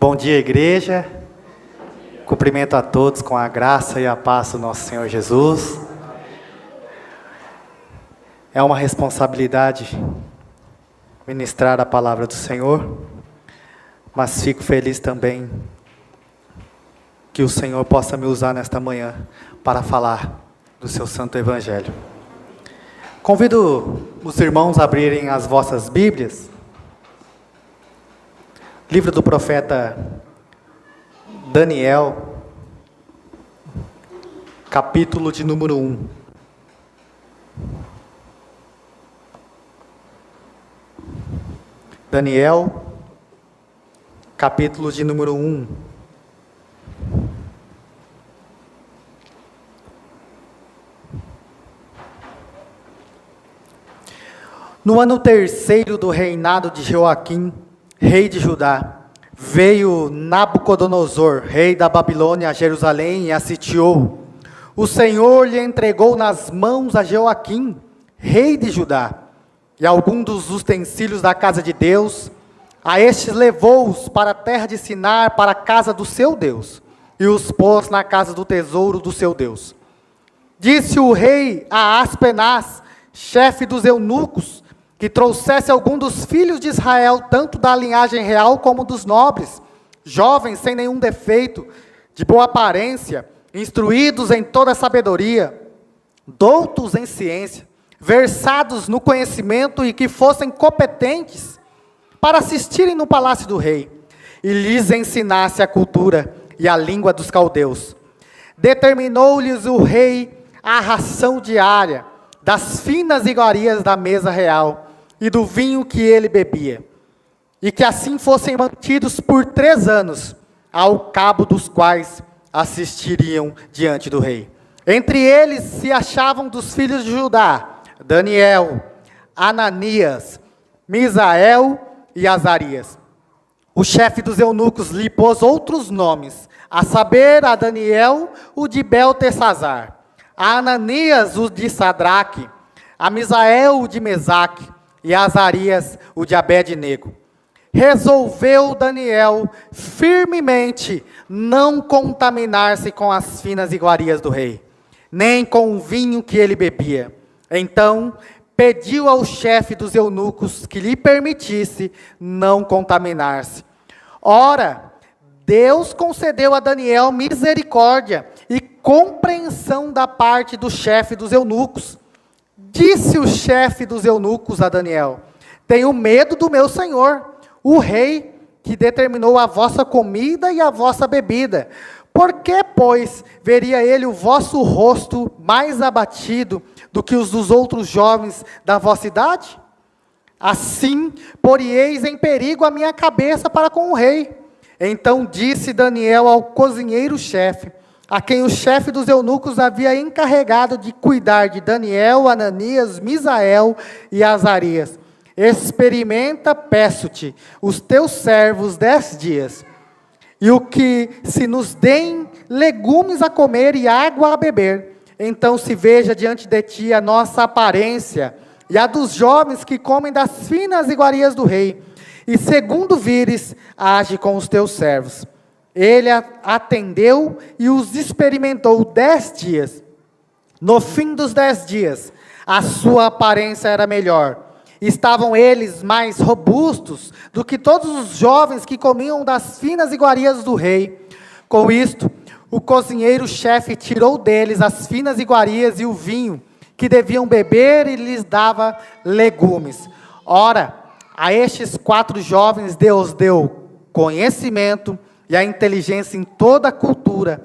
Bom dia, igreja. Cumprimento a todos com a graça e a paz do nosso Senhor Jesus. É uma responsabilidade ministrar a palavra do Senhor, mas fico feliz também que o Senhor possa me usar nesta manhã para falar do seu santo evangelho. Convido os irmãos a abrirem as vossas Bíblias. Livro do profeta Daniel, capítulo de número 1. Daniel, capítulo de número 1. No ano terceiro do reinado de Joaquim, rei de Judá, veio Nabucodonosor, rei da Babilônia, a Jerusalém e a sitiou. O Senhor lhe entregou nas mãos a Joaquim, rei de Judá, e alguns dos utensílios da casa de Deus. A estes levou-os para a terra de Sinar, para a casa do seu Deus, e os pôs na casa do tesouro do seu Deus. Disse o rei a Aspenaz, chefe dos eunucos, que trouxesse algum dos filhos de Israel, tanto da linhagem real como dos nobres, jovens sem nenhum defeito, de boa aparência, instruídos em toda sabedoria, doutos em ciência, versados no conhecimento e que fossem competentes para assistirem no palácio do rei, e lhes ensinasse a cultura e a língua dos caldeus. Determinou-lhes o rei a ração diária das finas iguarias da mesa real e do vinho que ele bebia, e que assim fossem mantidos por três anos, ao cabo dos quais assistiriam diante do rei. Entre eles se achavam dos filhos de Judá, Daniel, Ananias, Misael e Azarias. O chefe dos eunucos lhe pôs outros nomes, a saber, a Daniel, o de Beltesazar, a Ananias, o de Sadraque, a Misael, o de Mesaque, e Azarias, o de Abednego. Resolveu Daniel firmemente não contaminar-se com as finas iguarias do rei, nem com o vinho que ele bebia. Então pediu ao chefe dos eunucos que lhe permitisse não contaminar-se. Ora, Deus concedeu a Daniel misericórdia e compreensão da parte do chefe dos eunucos Disse o chefe dos eunucos a Daniel: Tenho medo do meu senhor, o rei, que determinou a vossa comida e a vossa bebida. Por que, pois, veria ele o vosso rosto mais abatido do que os dos outros jovens da vossa idade? Assim, porieis em perigo a minha cabeça para com o rei. Então disse Daniel ao cozinheiro-chefe: a quem o chefe dos eunucos havia encarregado de cuidar de Daniel, Ananias, Misael e Azarias. Experimenta, peço-te, os teus servos dez dias, e o que se nos deem legumes a comer e água a beber, então se veja diante de ti a nossa aparência e a dos jovens que comem das finas iguarias do rei, e segundo vires, age com os teus servos. Ele atendeu e os experimentou dez dias. No fim dos dez dias, a sua aparência era melhor. Estavam eles mais robustos do que todos os jovens que comiam das finas iguarias do rei. Com isto, o cozinheiro-chefe tirou deles as finas iguarias e o vinho que deviam beber e lhes dava legumes. Ora, a estes quatro jovens Deus deu conhecimento, e a inteligência em toda a cultura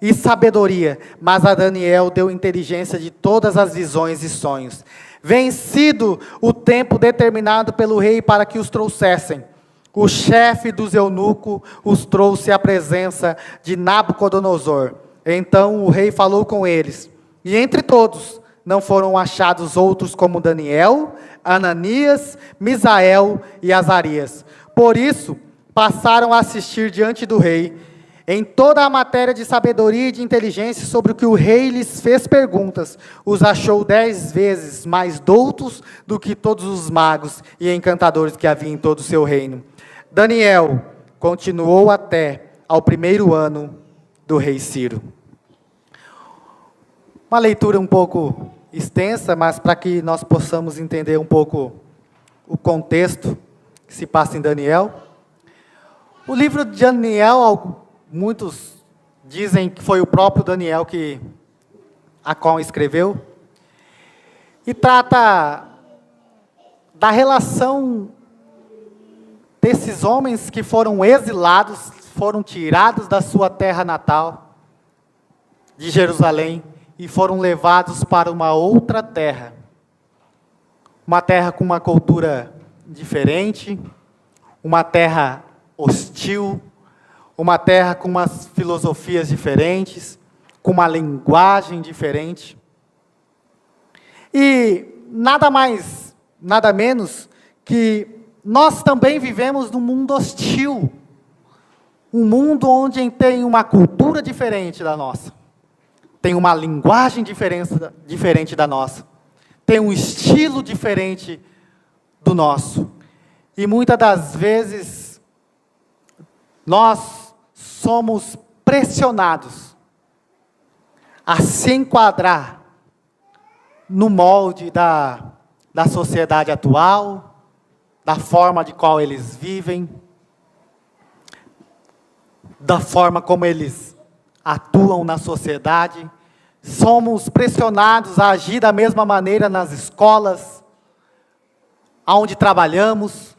e sabedoria, mas a Daniel deu inteligência de todas as visões e sonhos. Vencido o tempo determinado pelo rei para que os trouxessem, o chefe dos eunucos os trouxe à presença de Nabucodonosor. Então o rei falou com eles, e entre todos não foram achados outros como Daniel, Ananias, Misael e Azarias. Por isso, passaram a assistir diante do rei em toda a matéria de sabedoria e de inteligência sobre o que o rei lhes fez perguntas, os achou dez vezes mais doutos do que todos os magos e encantadores que havia em todo o seu reino. Daniel, continuou até ao primeiro ano do rei Ciro. Uma leitura um pouco extensa, mas para que nós possamos entender um pouco o contexto que se passa em Daniel. O livro de Daniel, muitos dizem que foi o próprio Daniel que a qual escreveu, e trata da relação desses homens que foram exilados, foram tirados da sua terra natal, de Jerusalém, e foram levados para uma outra terra. Uma terra com uma cultura diferente, uma terra hostil, uma terra com umas filosofias diferentes, com uma linguagem diferente. E nada mais, nada menos que nós também vivemos num mundo hostil. Um mundo onde tem uma cultura diferente da nossa. Tem uma linguagem diferente da nossa. Tem um estilo diferente do nosso. E muitas das vezes nós somos pressionados a se enquadrar no molde da, da sociedade atual, da forma de qual eles vivem, da forma como eles atuam na sociedade. Somos pressionados a agir da mesma maneira nas escolas, aonde trabalhamos,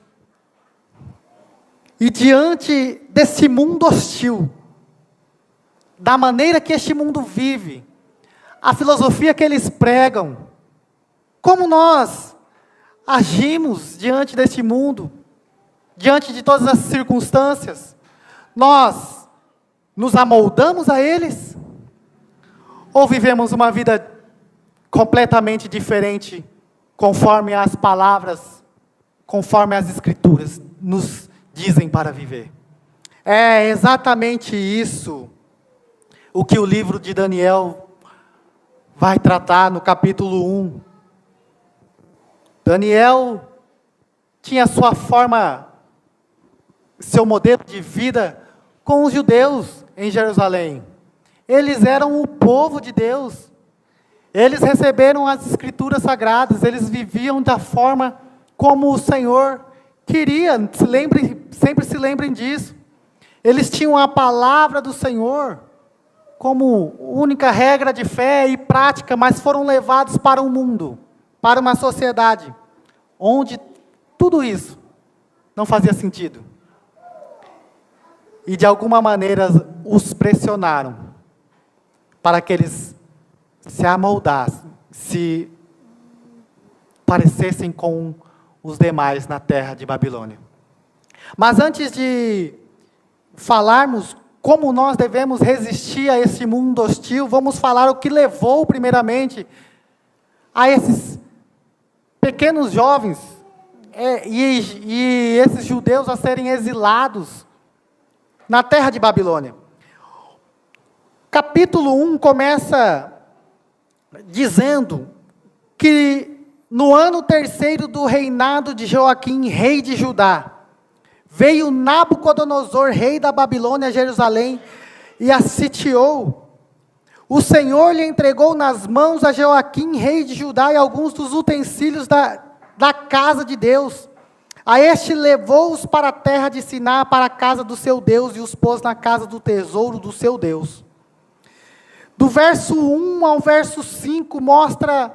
e diante desse mundo hostil, da maneira que este mundo vive, a filosofia que eles pregam, como nós agimos diante deste mundo, diante de todas as circunstâncias, nós nos amoldamos a eles? Ou vivemos uma vida completamente diferente, conforme as palavras, conforme as Escrituras nos dizem para viver. É exatamente isso o que o livro de Daniel vai tratar no capítulo 1. Daniel tinha sua forma, seu modelo de vida com os judeus em Jerusalém. Eles eram o povo de Deus. Eles receberam as escrituras sagradas, eles viviam da forma como o Senhor queria, se sempre se lembrem disso. Eles tinham a palavra do Senhor como única regra de fé e prática, mas foram levados para um mundo, para uma sociedade, onde tudo isso não fazia sentido. E de alguma maneira os pressionaram para que eles se amoldassem, se parecessem com os demais na terra de Babilônia. Mas antes de falarmos como nós devemos resistir a esse mundo hostil, vamos falar o que levou, primeiramente, a esses pequenos jovens é, e, e esses judeus a serem exilados na terra de Babilônia. Capítulo 1 começa dizendo que no ano terceiro do reinado de Joaquim, rei de Judá, veio Nabucodonosor, rei da Babilônia, a Jerusalém, e a sitiou. O Senhor lhe entregou nas mãos a Joaquim, rei de Judá, e alguns dos utensílios da, da casa de Deus. A este levou-os para a terra de Siná, para a casa do seu Deus, e os pôs na casa do tesouro do seu Deus. Do verso 1 ao verso 5 mostra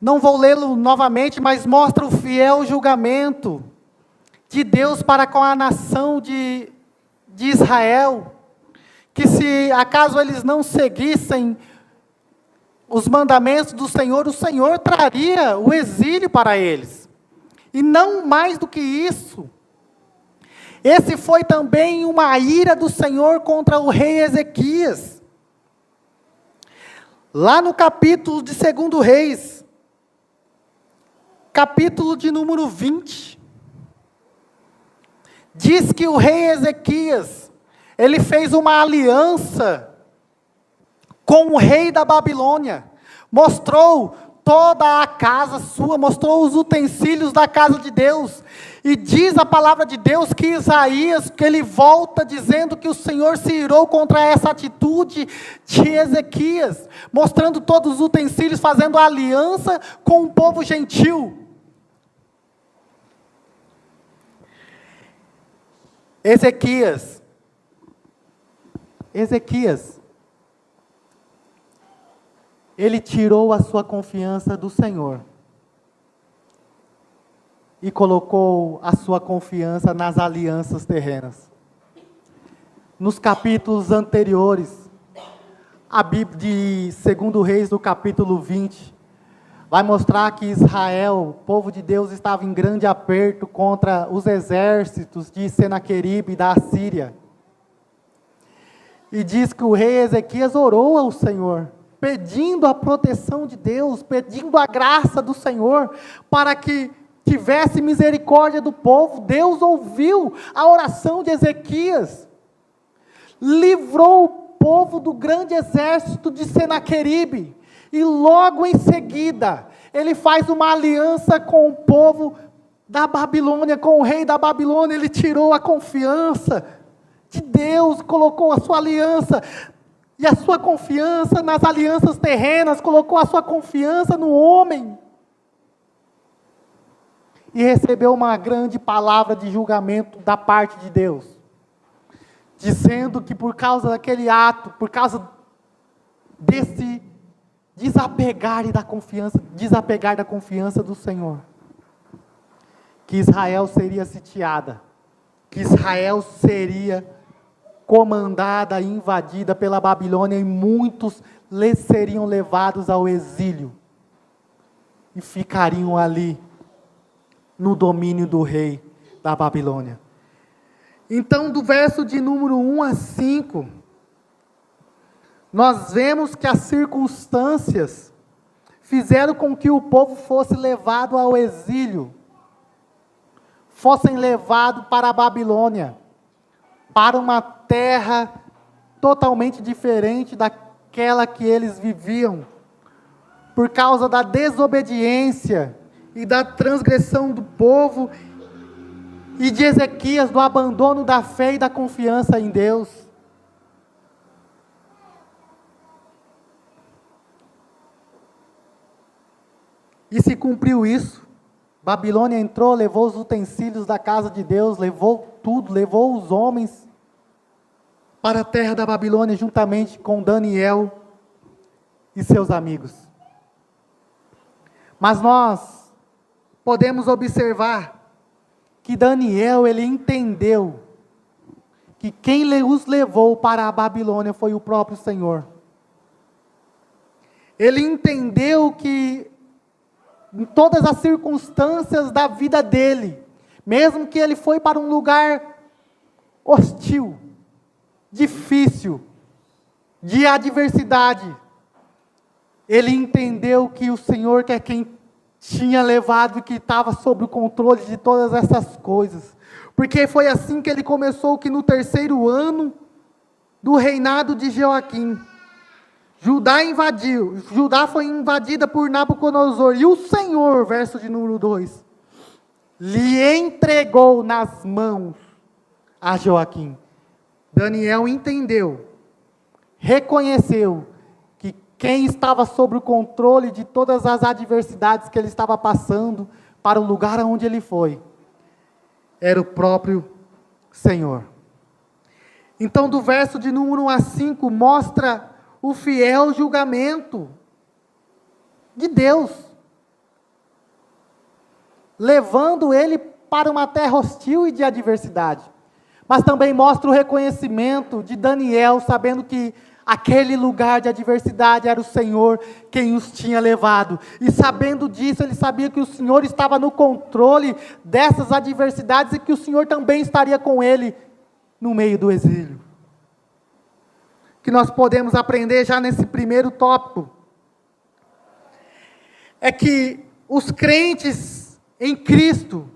não vou lê-lo novamente, mas mostra o fiel julgamento de Deus para com a nação de, de Israel. Que se acaso eles não seguissem os mandamentos do Senhor, o Senhor traria o exílio para eles. E não mais do que isso. Esse foi também uma ira do Senhor contra o rei Ezequias. Lá no capítulo de 2 Reis, capítulo de número 20, diz que o rei Ezequias, ele fez uma aliança com o rei da Babilônia, mostrou toda a casa sua, mostrou os utensílios da casa de Deus, E diz a palavra de Deus que Isaías, que ele volta dizendo que o Senhor se irou contra essa atitude de Ezequias, mostrando todos os utensílios, fazendo aliança com o povo gentil. Ezequias. Ezequias. Ele tirou a sua confiança do Senhor e colocou a sua confiança nas alianças terrenas. Nos capítulos anteriores, a Bíblia de 2 Reis, no capítulo 20, vai mostrar que Israel, o povo de Deus, estava em grande aperto contra os exércitos de Senaqueribe da Assíria. E diz que o rei Ezequias orou ao Senhor, pedindo a proteção de Deus, pedindo a graça do Senhor, para que tivesse misericórdia do povo. Deus ouviu a oração de Ezequias, livrou o povo do grande exército de Senaqueribe, e logo em seguida, ele faz uma aliança com o povo da Babilônia, com o rei da Babilônia, ele tirou a confiança de Deus, colocou a sua aliança, e a sua confiança nas alianças terrenas, colocou a sua confiança no homem. E recebeu uma grande palavra de julgamento da parte de Deus, dizendo que por causa daquele ato, por causa desse desapegar da confiança, desapegar da confiança do Senhor, que Israel seria sitiada, que Israel seria comandada e invadida pela Babilônia e muitos seriam levados ao exílio. E ficariam ali no domínio do rei da Babilônia. Então, do verso de número 1 a 5, nós vemos que as circunstâncias fizeram com que o povo fosse levado ao exílio, fossem levados para a Babilônia, para uma terra totalmente diferente daquela que eles viviam, por causa da desobediência e da transgressão do povo e de Ezequias, do abandono da fé e da confiança em Deus. E se cumpriu isso. Babilônia entrou, levou os utensílios da casa de Deus, levou tudo, levou os homens para a terra da Babilônia, juntamente com Daniel e seus amigos. Mas nós podemos observar que Daniel ele entendeu que quem os levou para a Babilônia foi o próprio Senhor. Ele entendeu que em todas as circunstâncias da vida dele, mesmo que ele foi para um lugar hostil, difícil, de adversidade, ele entendeu que o Senhor quer quem tinha levado e que estava sob o controle de todas essas coisas. Porque foi assim que ele começou, que no terceiro ano do reinado de Joaquim, Judá invadiu, Judá foi invadida por Nabucodonosor, e o Senhor, verso de número 2, lhe entregou nas mãos a Joaquim. Daniel entendeu, reconheceu quem estava sob o controle de todas as adversidades que ele estava passando para o lugar aonde ele foi, era o próprio Senhor. Então, do verso de número 1 a 5, mostra o fiel julgamento de Deus, levando ele para uma terra hostil e de adversidade. Mas também mostra o reconhecimento de Daniel, sabendo que Aquele lugar de adversidade era o Senhor quem os tinha levado. E sabendo disso, ele sabia que o Senhor estava no controle dessas adversidades e que o Senhor também estaria com ele no meio do exílio. Que nós podemos aprender já nesse primeiro tópico. É que os crentes em Cristo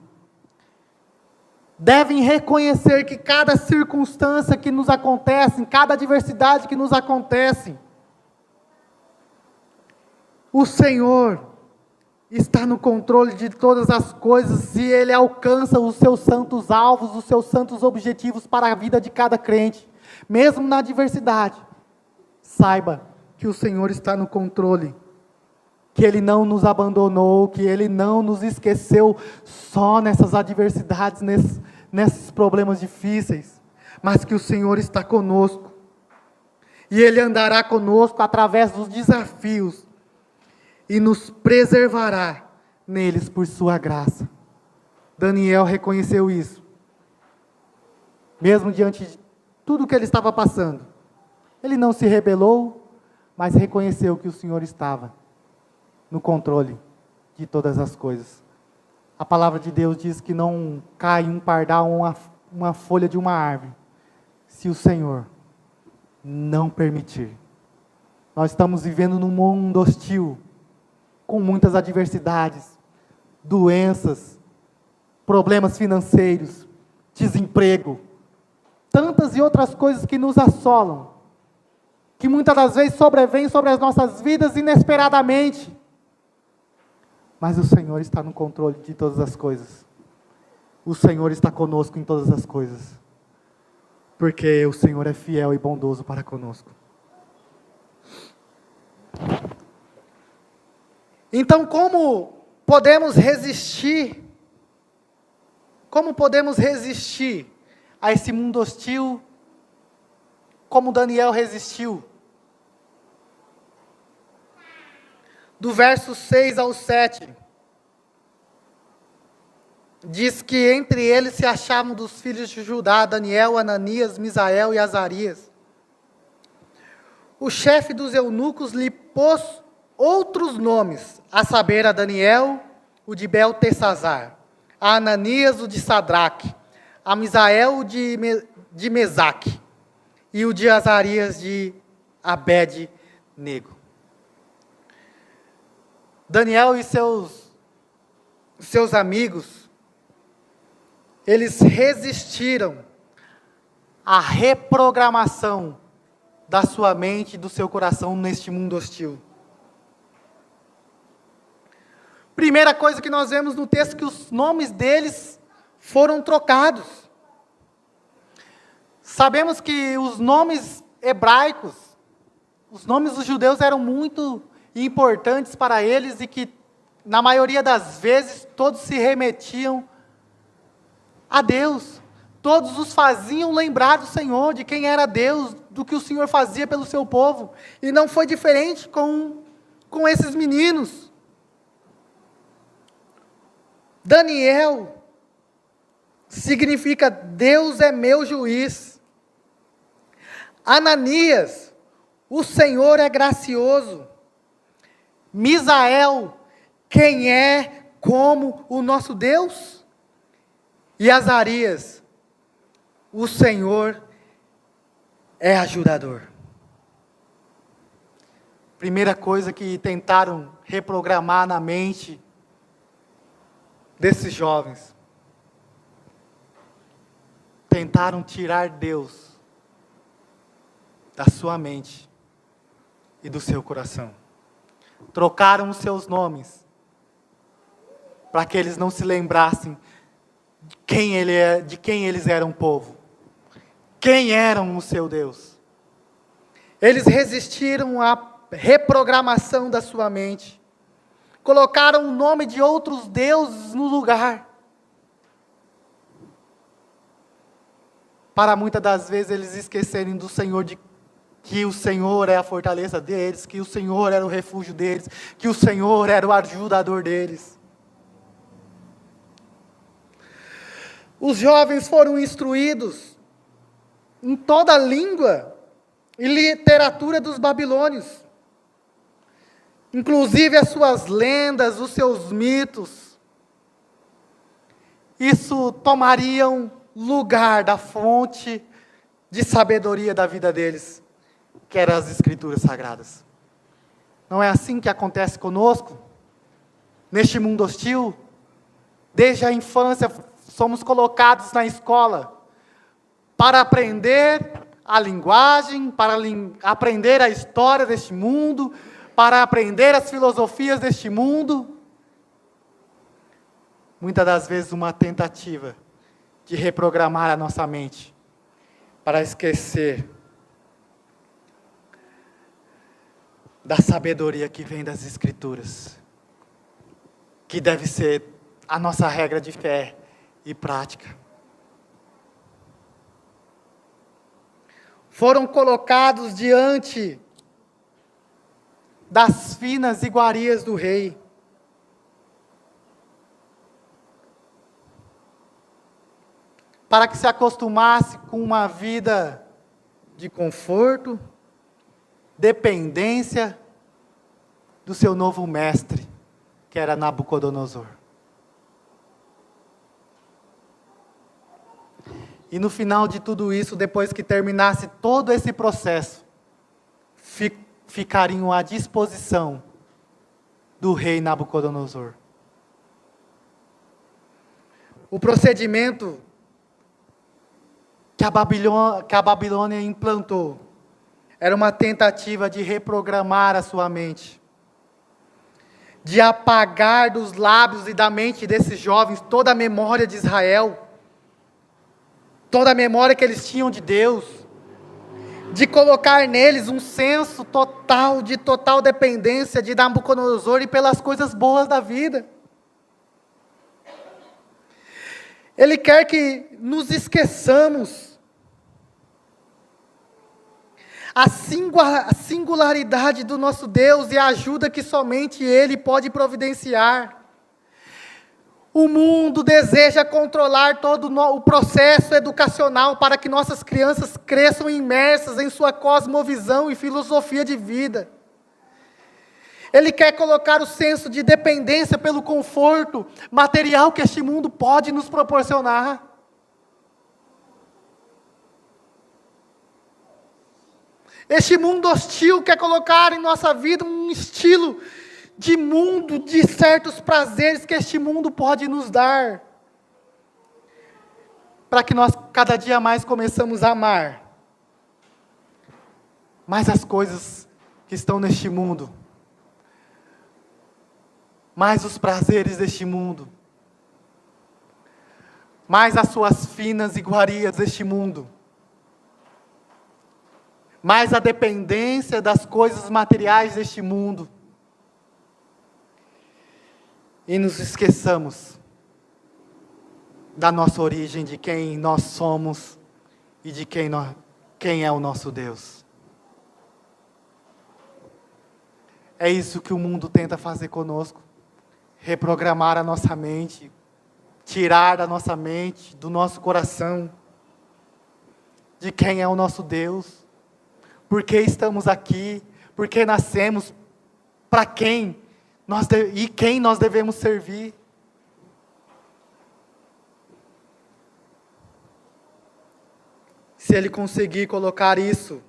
devem reconhecer que cada circunstância que nos acontece, cada adversidade que nos acontece, o Senhor está no controle de todas as coisas e ele alcança os seus santos alvos, os seus santos objetivos para a vida de cada crente, mesmo na adversidade. Saiba que o Senhor está no controle, que ele não nos abandonou, que ele não nos esqueceu só nessas adversidades, nesses, nesses problemas difíceis, mas que o Senhor está conosco. E ele andará conosco através dos desafios e nos preservará neles por sua graça. Daniel reconheceu isso. Mesmo diante de tudo que ele estava passando. Ele não se rebelou, mas reconheceu que o Senhor estava no controle de todas as coisas. A palavra de Deus diz que não cai um pardal ou uma, uma folha de uma árvore, se o Senhor não permitir. Nós estamos vivendo num mundo hostil, com muitas adversidades, doenças, problemas financeiros, desemprego, tantas e outras coisas que nos assolam, que muitas das vezes sobrevêm sobre as nossas vidas inesperadamente. Mas o Senhor está no controle de todas as coisas. O Senhor está conosco em todas as coisas. Porque o Senhor é fiel e bondoso para conosco. Então, como podemos resistir? Como podemos resistir a esse mundo hostil? Como Daniel resistiu? Do verso 6 ao 7, diz que entre eles se achavam dos filhos de Judá Daniel, Ananias, Misael e Azarias. O chefe dos eunucos lhe pôs outros nomes, a saber, a Daniel, o de Beltesazar, a Ananias, o de Sadraque, a Misael, de, Me, de Mesaque, e o de Azarias, de Abed-Nego. Daniel e seus, seus amigos, eles resistiram à reprogramação da sua mente e do seu coração neste mundo hostil. Primeira coisa que nós vemos no texto que os nomes deles foram trocados. Sabemos que os nomes hebraicos, os nomes dos judeus eram muito importantes para eles e que na maioria das vezes todos se remetiam a Deus. Todos os faziam lembrar do Senhor, de quem era Deus, do que o Senhor fazia pelo seu povo. E não foi diferente com, com esses meninos. Daniel significa Deus é meu juiz. Ananias, o Senhor é gracioso. Misael, quem é como o nosso Deus? E Azarias, o Senhor é ajudador. Primeira coisa que tentaram reprogramar na mente desses jovens tentaram tirar Deus da sua mente e do seu coração. Trocaram os seus nomes para que eles não se lembrassem de quem, ele é, de quem eles eram povo, quem eram o seu Deus. Eles resistiram à reprogramação da sua mente colocaram o nome de outros deuses no lugar. Para muitas das vezes eles esquecerem do Senhor, de que o Senhor é a fortaleza deles, que o Senhor era o refúgio deles, que o Senhor era o ajudador deles. Os jovens foram instruídos em toda a língua e literatura dos babilônios inclusive as suas lendas, os seus mitos. Isso tomariam lugar da fonte de sabedoria da vida deles, que eram as Escrituras Sagradas. Não é assim que acontece conosco? Neste mundo hostil? Desde a infância somos colocados na escola para aprender a linguagem, para aprender a história deste mundo, para aprender as filosofias deste mundo, muitas das vezes uma tentativa de reprogramar a nossa mente para esquecer da sabedoria que vem das Escrituras, que deve ser a nossa regra de fé e prática. Foram colocados diante das finas iguarias do rei. Para que se acostumasse com uma vida de conforto, dependência do seu novo mestre, que era Nabucodonosor. E no final de tudo isso, depois que terminasse todo esse processo, ficariam à disposição do rei Nabucodonosor. O procedimento que a Babilônia, que a Babilônia implantou era uma tentativa de reprogramar a sua mente, de apagar dos lábios e da mente desses jovens toda a memória de Israel, toda a memória que eles tinham de Deus, de colocar neles um senso total de total dependência de Nabucodonosor e pelas coisas boas da vida. Ele quer que nos esqueçamos a singularidade do nosso Deus e a ajuda que somente Ele pode providenciar. O mundo deseja controlar todo o processo educacional para que nossas crianças cresçam imersas em sua cosmovisão e filosofia de vida. Ele quer colocar o senso de dependência pelo conforto material que este mundo pode nos proporcionar. Este mundo hostil quer colocar em nossa vida um estilo de mundo de certos prazeres que este mundo pode nos dar. Para que nós cada dia mais começamos a amar mais as coisas que estão neste mundo, mais os prazeres deste mundo, mais as suas finas iguarias deste mundo mais a dependência das coisas materiais deste mundo. E nos esqueçamos da nossa origem, de quem nós somos e de quem, nós, quem é o nosso Deus. É isso que o mundo tenta fazer conosco reprogramar a nossa mente, tirar da nossa mente, do nosso coração, de quem é o nosso Deus por que estamos aqui, por que nascemos, para quem nós e quem nós devemos servir. Se ele conseguir colocar isso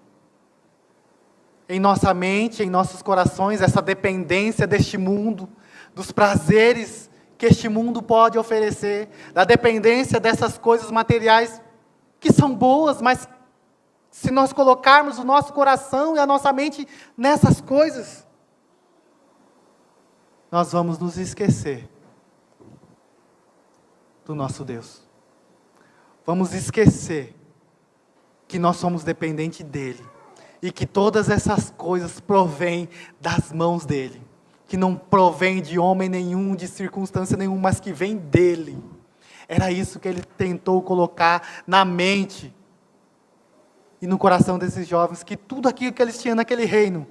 em nossa mente, em nossos corações, essa dependência deste mundo, dos prazeres que este mundo pode oferecer, da dependência dessas coisas materiais que são boas, mas se nós colocarmos o nosso coração e a nossa mente nessas coisas, nós vamos nos esquecer do nosso Deus. Vamos esquecer que nós somos dependentes dEle e que todas essas coisas provêm das mãos dEle, que não provém de homem nenhum, de circunstância nenhuma, mas que vem dEle. Era isso que ele tentou colocar na mente e no coração desses jovens que tudo aquilo que eles tinham naquele reino,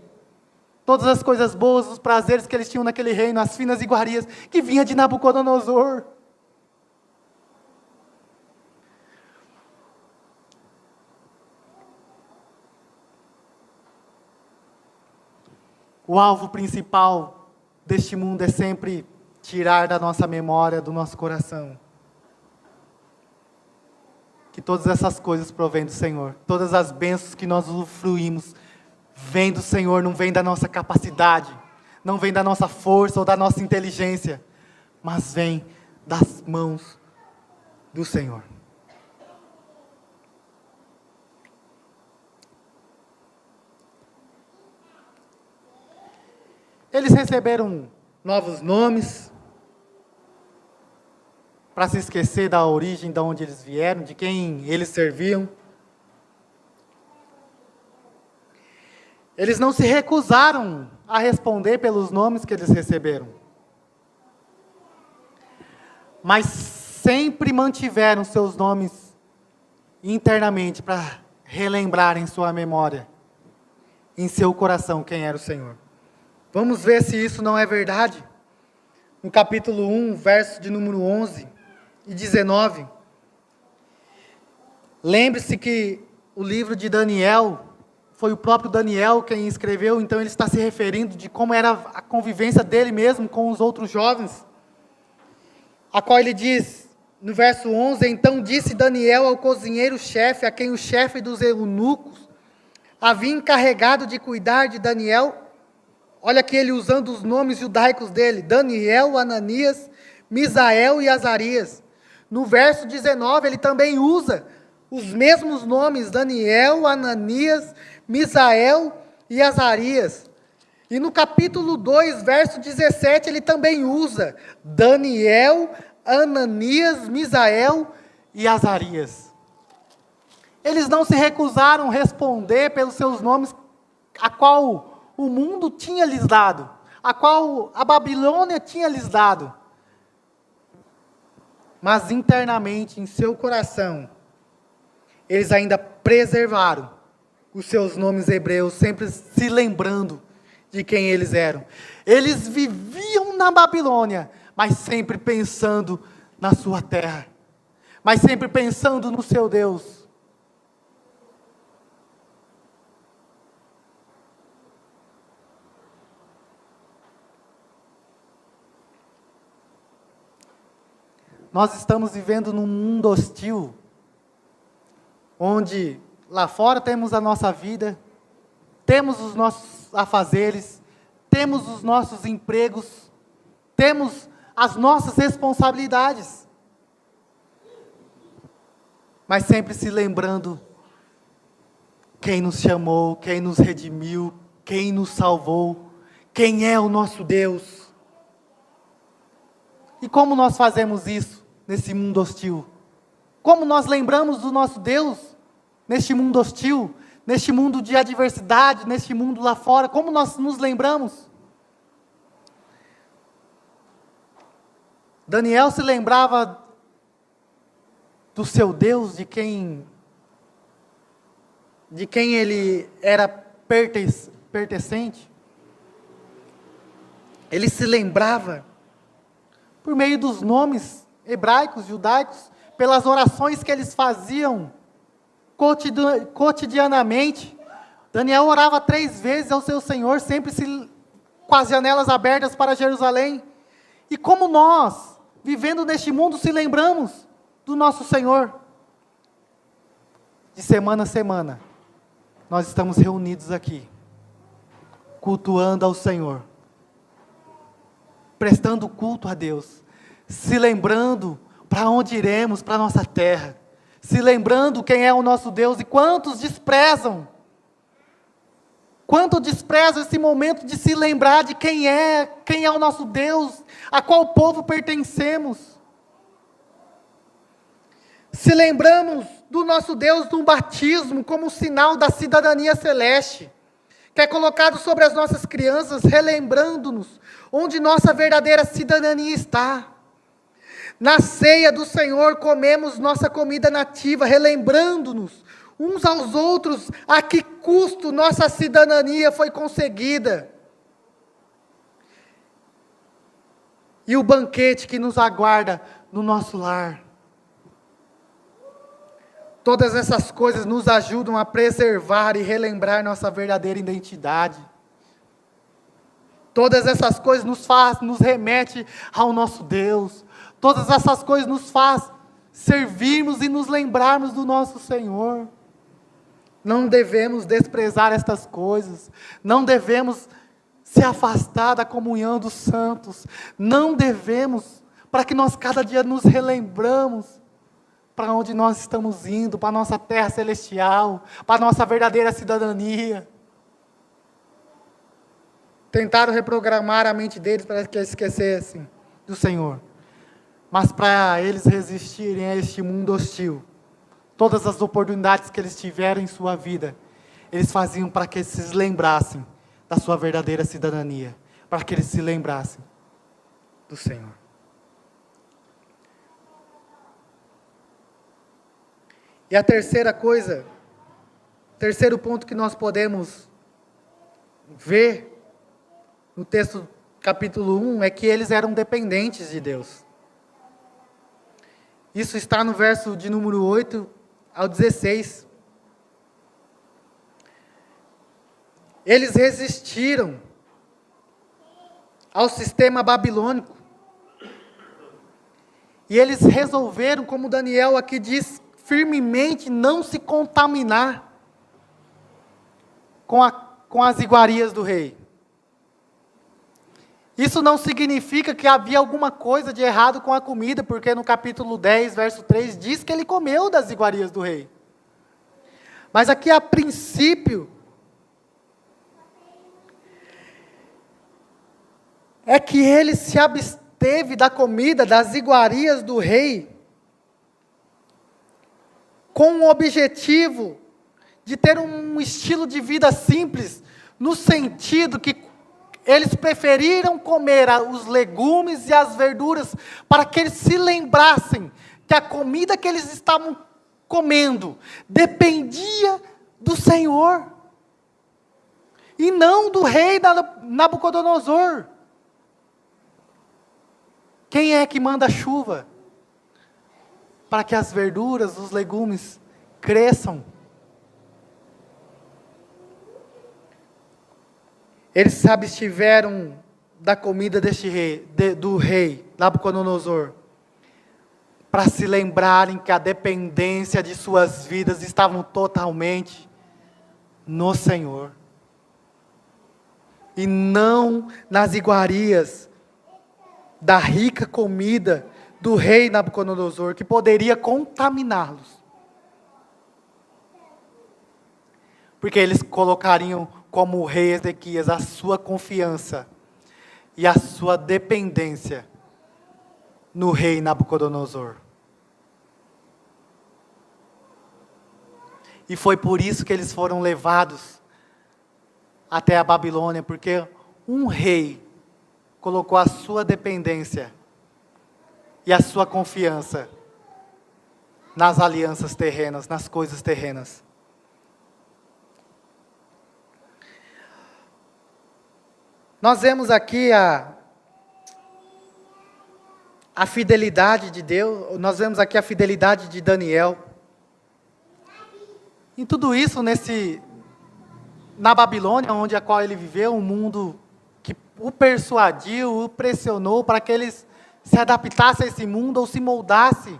todas as coisas boas, os prazeres que eles tinham naquele reino, as finas iguarias que vinha de Nabucodonosor. O alvo principal deste mundo é sempre tirar da nossa memória, do nosso coração, que todas essas coisas provêm do Senhor. Todas as bênçãos que nós usufruímos vêm do Senhor, não vêm da nossa capacidade, não vêm da nossa força ou da nossa inteligência, mas vêm das mãos do Senhor. Eles receberam novos nomes, para se esquecer da origem de onde eles vieram, de quem eles serviam. Eles não se recusaram a responder pelos nomes que eles receberam. Mas sempre mantiveram seus nomes internamente para relembrar em sua memória, em seu coração, quem era o Senhor. Vamos ver se isso não é verdade. No capítulo 1, verso de número 11 e 19. Lembre-se que o livro de Daniel foi o próprio Daniel quem escreveu, então ele está se referindo de como era a convivência dele mesmo com os outros jovens. A qual ele diz, no verso 11: Então disse Daniel ao cozinheiro-chefe, a quem o chefe dos eunucos havia encarregado de cuidar de Daniel. Olha aqui ele usando os nomes judaicos dele: Daniel, Ananias, Misael e Azarias. No verso 19, ele também usa os mesmos nomes: Daniel, Ananias, Misael e Azarias. E no capítulo 2, verso 17, ele também usa Daniel, Ananias, Misael e Azarias. Eles não se recusaram responder pelos seus nomes, a qual o mundo tinha lhes dado, a qual a Babilônia tinha lhes dado. Mas internamente, em seu coração, eles ainda preservaram os seus nomes hebreus, sempre se lembrando de quem eles eram. Eles viviam na Babilônia, mas sempre pensando na sua terra, mas sempre pensando no seu Deus. Nós estamos vivendo num mundo hostil, onde Lá fora temos a nossa vida, temos os nossos afazeres, temos os nossos empregos, temos as nossas responsabilidades. Mas sempre se lembrando quem nos chamou, quem nos redimiu, quem nos salvou, quem é o nosso Deus. E como nós fazemos isso nesse mundo hostil? Como nós lembramos do nosso Deus? neste mundo hostil, neste mundo de adversidade, neste mundo lá fora, como nós nos lembramos? Daniel se lembrava do seu Deus, de quem de quem ele era pertencente. Ele se lembrava por meio dos nomes hebraicos, judaicos, pelas orações que eles faziam cotidianamente. Daniel orava três vezes ao seu Senhor, sempre se, com as janelas abertas para Jerusalém. E como nós, vivendo neste mundo, se lembramos do nosso Senhor? De semana a semana, nós estamos reunidos aqui, cultuando ao Senhor, prestando culto a Deus, se lembrando para onde iremos, para a nossa terra se lembrando quem é o nosso Deus e quantos desprezam. Quanto despreza esse momento de se lembrar de quem é, quem é o nosso Deus, a qual povo pertencemos. Se lembramos do nosso Deus no batismo como sinal da cidadania celeste, que é colocado sobre as nossas crianças, relembrando-nos onde nossa verdadeira cidadania está. Na ceia do Senhor comemos nossa comida nativa, relembrando-nos uns aos outros a que custo nossa cidadania foi conseguida. E o banquete que nos aguarda no nosso lar. Todas essas coisas nos ajudam a preservar e relembrar nossa verdadeira identidade. Todas essas coisas nos faz, nos remete ao nosso Deus, Todas essas coisas nos faz servirmos e nos lembrarmos do nosso Senhor. Não devemos desprezar estas coisas, não devemos se afastar da comunhão dos santos, não devemos, para que nós cada dia nos relembramos para onde nós estamos indo, para a nossa terra celestial, para a nossa verdadeira cidadania. Tentaram reprogramar a mente deles para que esquecessem do Senhor. Mas para eles resistirem a este mundo hostil, todas as oportunidades que eles tiveram em sua vida, eles faziam para que eles se lembrassem da sua verdadeira cidadania, para que eles se lembrassem do Senhor. E a terceira coisa, terceiro ponto que nós podemos ver no texto capítulo 1 é que eles eram dependentes de Deus. Isso está no verso de número 8 ao 16. Eles resistiram ao sistema babilônico. E eles resolveram, como Daniel aqui diz, firmemente não se contaminar com, a, com as iguarias do rei. Isso não significa que havia alguma coisa de errado com a comida, porque no capítulo 10, verso 3, diz que ele comeu das iguarias do rei. Mas aqui, a princípio, é que ele se absteve da comida, das iguarias do rei, com o objetivo de ter um estilo de vida simples, no sentido que eles preferiram comer os legumes e as verduras para que eles se lembrassem que a comida que eles estavam comendo dependia do Senhor e não do rei Nabucodonosor. Quem é que manda chuva? para que as verduras, os legumes cresçam. Eles se abstiveram da comida deste rei, de, do rei Nabucodonosor, para se lembrarem que a dependência de suas vidas estavam totalmente no Senhor. E não nas iguarias da rica comida do rei Nabucodonosor que poderia contaminá-los. Porque eles colocariam como o rei Ezequias a sua confiança e a sua dependência no rei Nabucodonosor. E foi por isso que eles foram levados até a Babilônia, porque um rei colocou a sua dependência e a sua confiança nas alianças terrenas, nas coisas terrenas. Nós vemos aqui a, a fidelidade de Deus, nós vemos aqui a fidelidade de Daniel. Em tudo isso, nesse, na Babilônia, onde a qual ele viveu, um mundo que o persuadiu, o pressionou para que eles se adaptasse a esse mundo ou se moldasse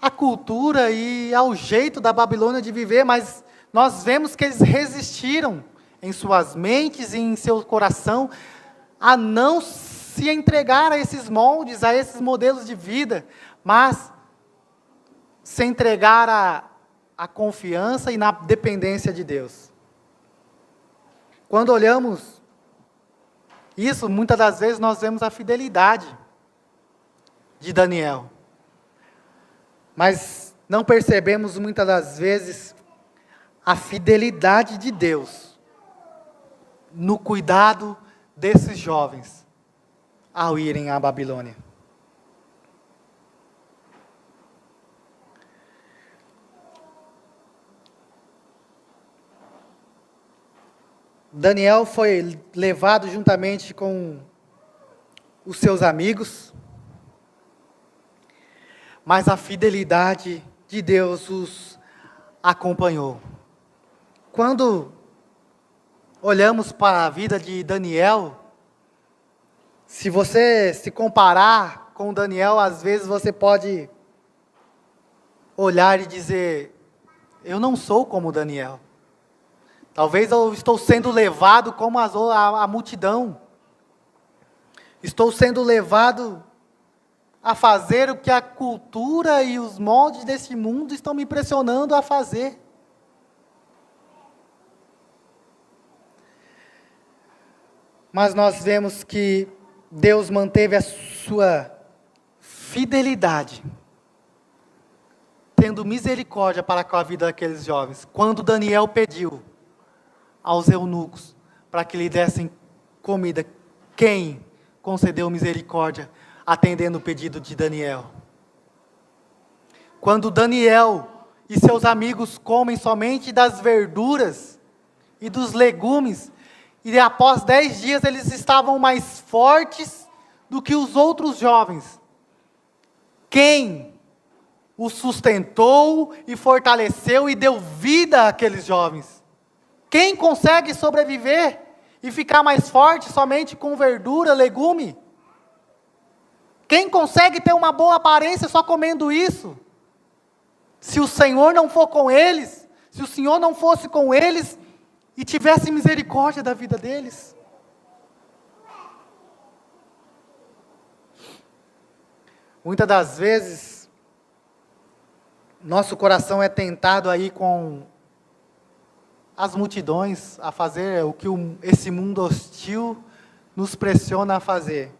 à cultura e ao jeito da Babilônia de viver, mas nós vemos que eles resistiram em suas mentes e em seu coração a não se entregar a esses moldes, a esses modelos de vida, mas se entregar a, a confiança e na dependência de Deus. Quando olhamos isso, muitas das vezes nós vemos a fidelidade de Daniel. Mas não percebemos muitas das vezes a fidelidade de Deus no cuidado desses jovens ao irem à Babilônia. Daniel foi levado juntamente com os seus amigos mas a fidelidade de Deus os acompanhou. Quando olhamos para a vida de Daniel, se você se comparar com Daniel, às vezes você pode olhar e dizer: Eu não sou como Daniel. Talvez eu estou sendo levado como a, a, a multidão. Estou sendo levado a fazer o que a cultura e os moldes desse mundo estão me pressionando a fazer. Mas nós vemos que Deus manteve a sua fidelidade, tendo misericórdia para com a vida daqueles jovens. Quando Daniel pediu aos eunucos para que lhe dessem comida, quem concedeu misericórdia atendendo o pedido de Daniel? Quando Daniel e seus amigos comem somente das verduras e dos legumes, e após dez dias eles estavam mais fortes do que os outros jovens. Quem os sustentou e fortaleceu e deu vida àqueles jovens? Quem consegue sobreviver e ficar mais forte somente com verdura, legume? Quem consegue ter uma boa aparência só comendo isso? Se o Senhor não for com eles, se o Senhor não fosse com eles e tivesse misericórdia da vida deles. Muitas das vezes, nosso coração é tentado aí com as multidões a fazer o que esse mundo hostil nos pressiona a fazer.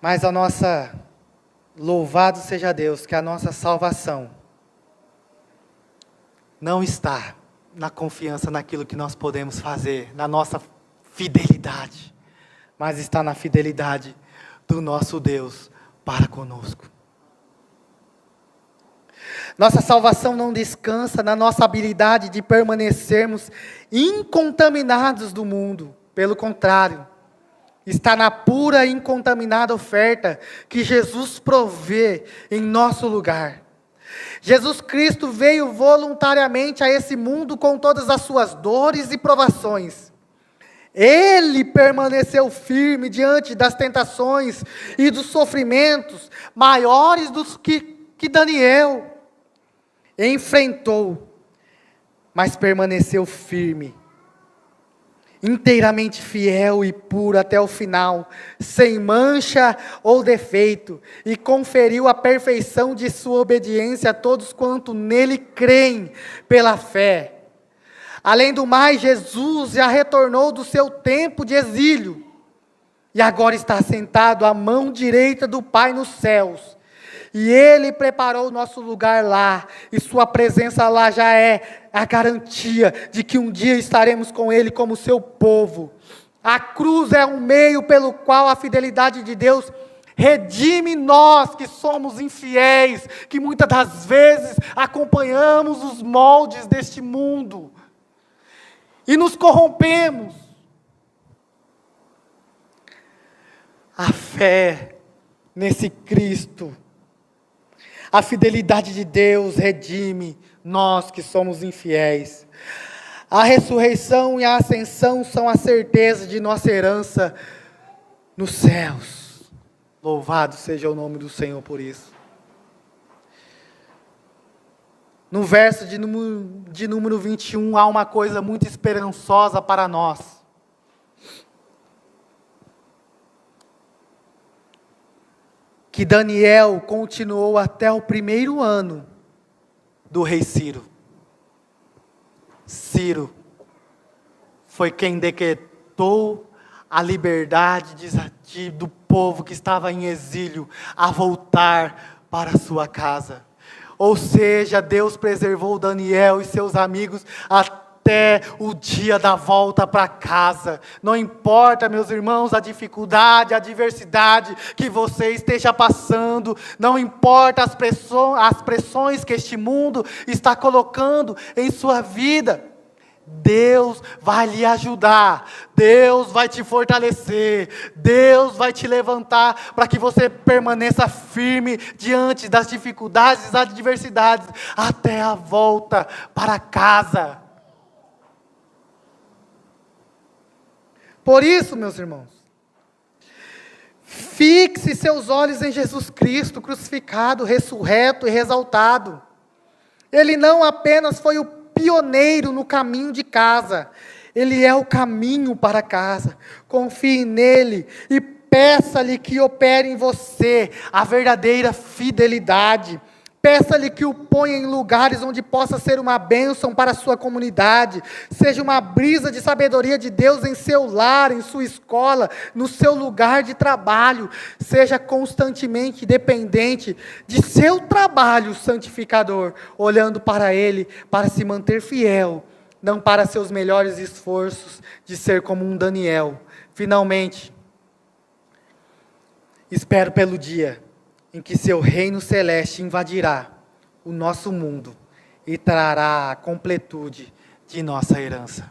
Mas a nossa Louvado seja Deus que a nossa salvação não está na confiança naquilo que nós podemos fazer, na nossa fidelidade, mas está na fidelidade do nosso Deus para conosco. Nossa salvação não descansa na nossa habilidade de permanecermos incontaminados do mundo, pelo contrário, está na pura e incontaminada oferta que Jesus provê em nosso lugar. Jesus Cristo veio voluntariamente a esse mundo com todas as suas dores e provações. Ele permaneceu firme diante das tentações e dos sofrimentos maiores dos que, que Daniel enfrentou, mas permaneceu firme inteiramente fiel e puro até o final, sem mancha ou defeito, e conferiu a perfeição de sua obediência a todos quanto nele creem pela fé. Além do mais, Jesus já retornou do seu tempo de exílio e agora está sentado à mão direita do Pai nos céus e Ele preparou o nosso lugar lá, e Sua presença lá já é a garantia de que um dia estaremos com Ele como seu povo. A cruz é um meio pelo qual a fidelidade de Deus redime nós que somos infiéis, que muitas das vezes acompanhamos os moldes deste mundo e nos corrompemos. A fé nesse Cristo a fidelidade de Deus redime nós que somos infiéis. A ressurreição e a ascensão são a certeza de nossa herança nos céus. Louvado seja o nome do Senhor por isso. No verso de número, de número 21 há uma coisa muito esperançosa para nós. que Daniel continuou até o primeiro ano do rei Ciro. Ciro foi quem decretou a liberdade de, do povo que estava em exílio a voltar para sua casa. Ou seja, Deus preservou Daniel e seus amigos até até o dia da volta para casa. Não importa, meus irmãos, a dificuldade, a adversidade que você esteja passando, não importa as pressões, as pressões que este mundo está colocando em sua vida. Deus vai lhe ajudar, Deus vai te fortalecer, Deus vai te levantar para que você permaneça firme diante das dificuldades, das adversidades, até a volta para casa. Por isso, meus irmãos, fixe seus olhos em Jesus Cristo, crucificado, ressurreto e exaltado. Ele não apenas foi o pioneiro no caminho de casa, ele é o caminho para casa. Confie nele e peça-lhe que opere em você a verdadeira fidelidade Peça-lhe que o ponha em lugares onde possa ser uma bênção para a sua comunidade, seja uma brisa de sabedoria de Deus em seu lar, em sua escola, no seu lugar de trabalho. Seja constantemente dependente de seu trabalho santificador, olhando para Ele para se manter fiel, não para seus melhores esforços de ser como um Daniel. Finalmente, espero pelo dia em que seu reino celeste invadirá o nosso mundo e trará a completude de nossa herança.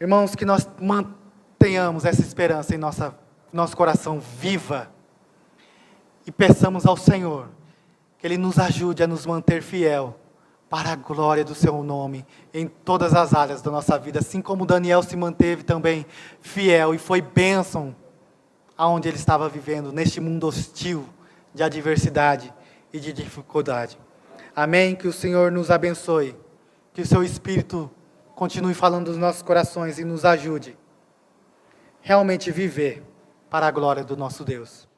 Irmãos, que nós mantenhamos essa esperança em nossa, nosso coração viva e peçamos ao Senhor que Ele nos ajude a nos manter fiel para a glória do Seu nome em todas as áreas da nossa vida, assim como Daniel se manteve também fiel e foi bênção aonde ele estava vivendo, neste mundo hostil de adversidade e de dificuldade. Amém? Que o Senhor nos abençoe, que o seu Espírito continue falando nos nossos corações e nos ajude realmente viver para a glória do nosso Deus.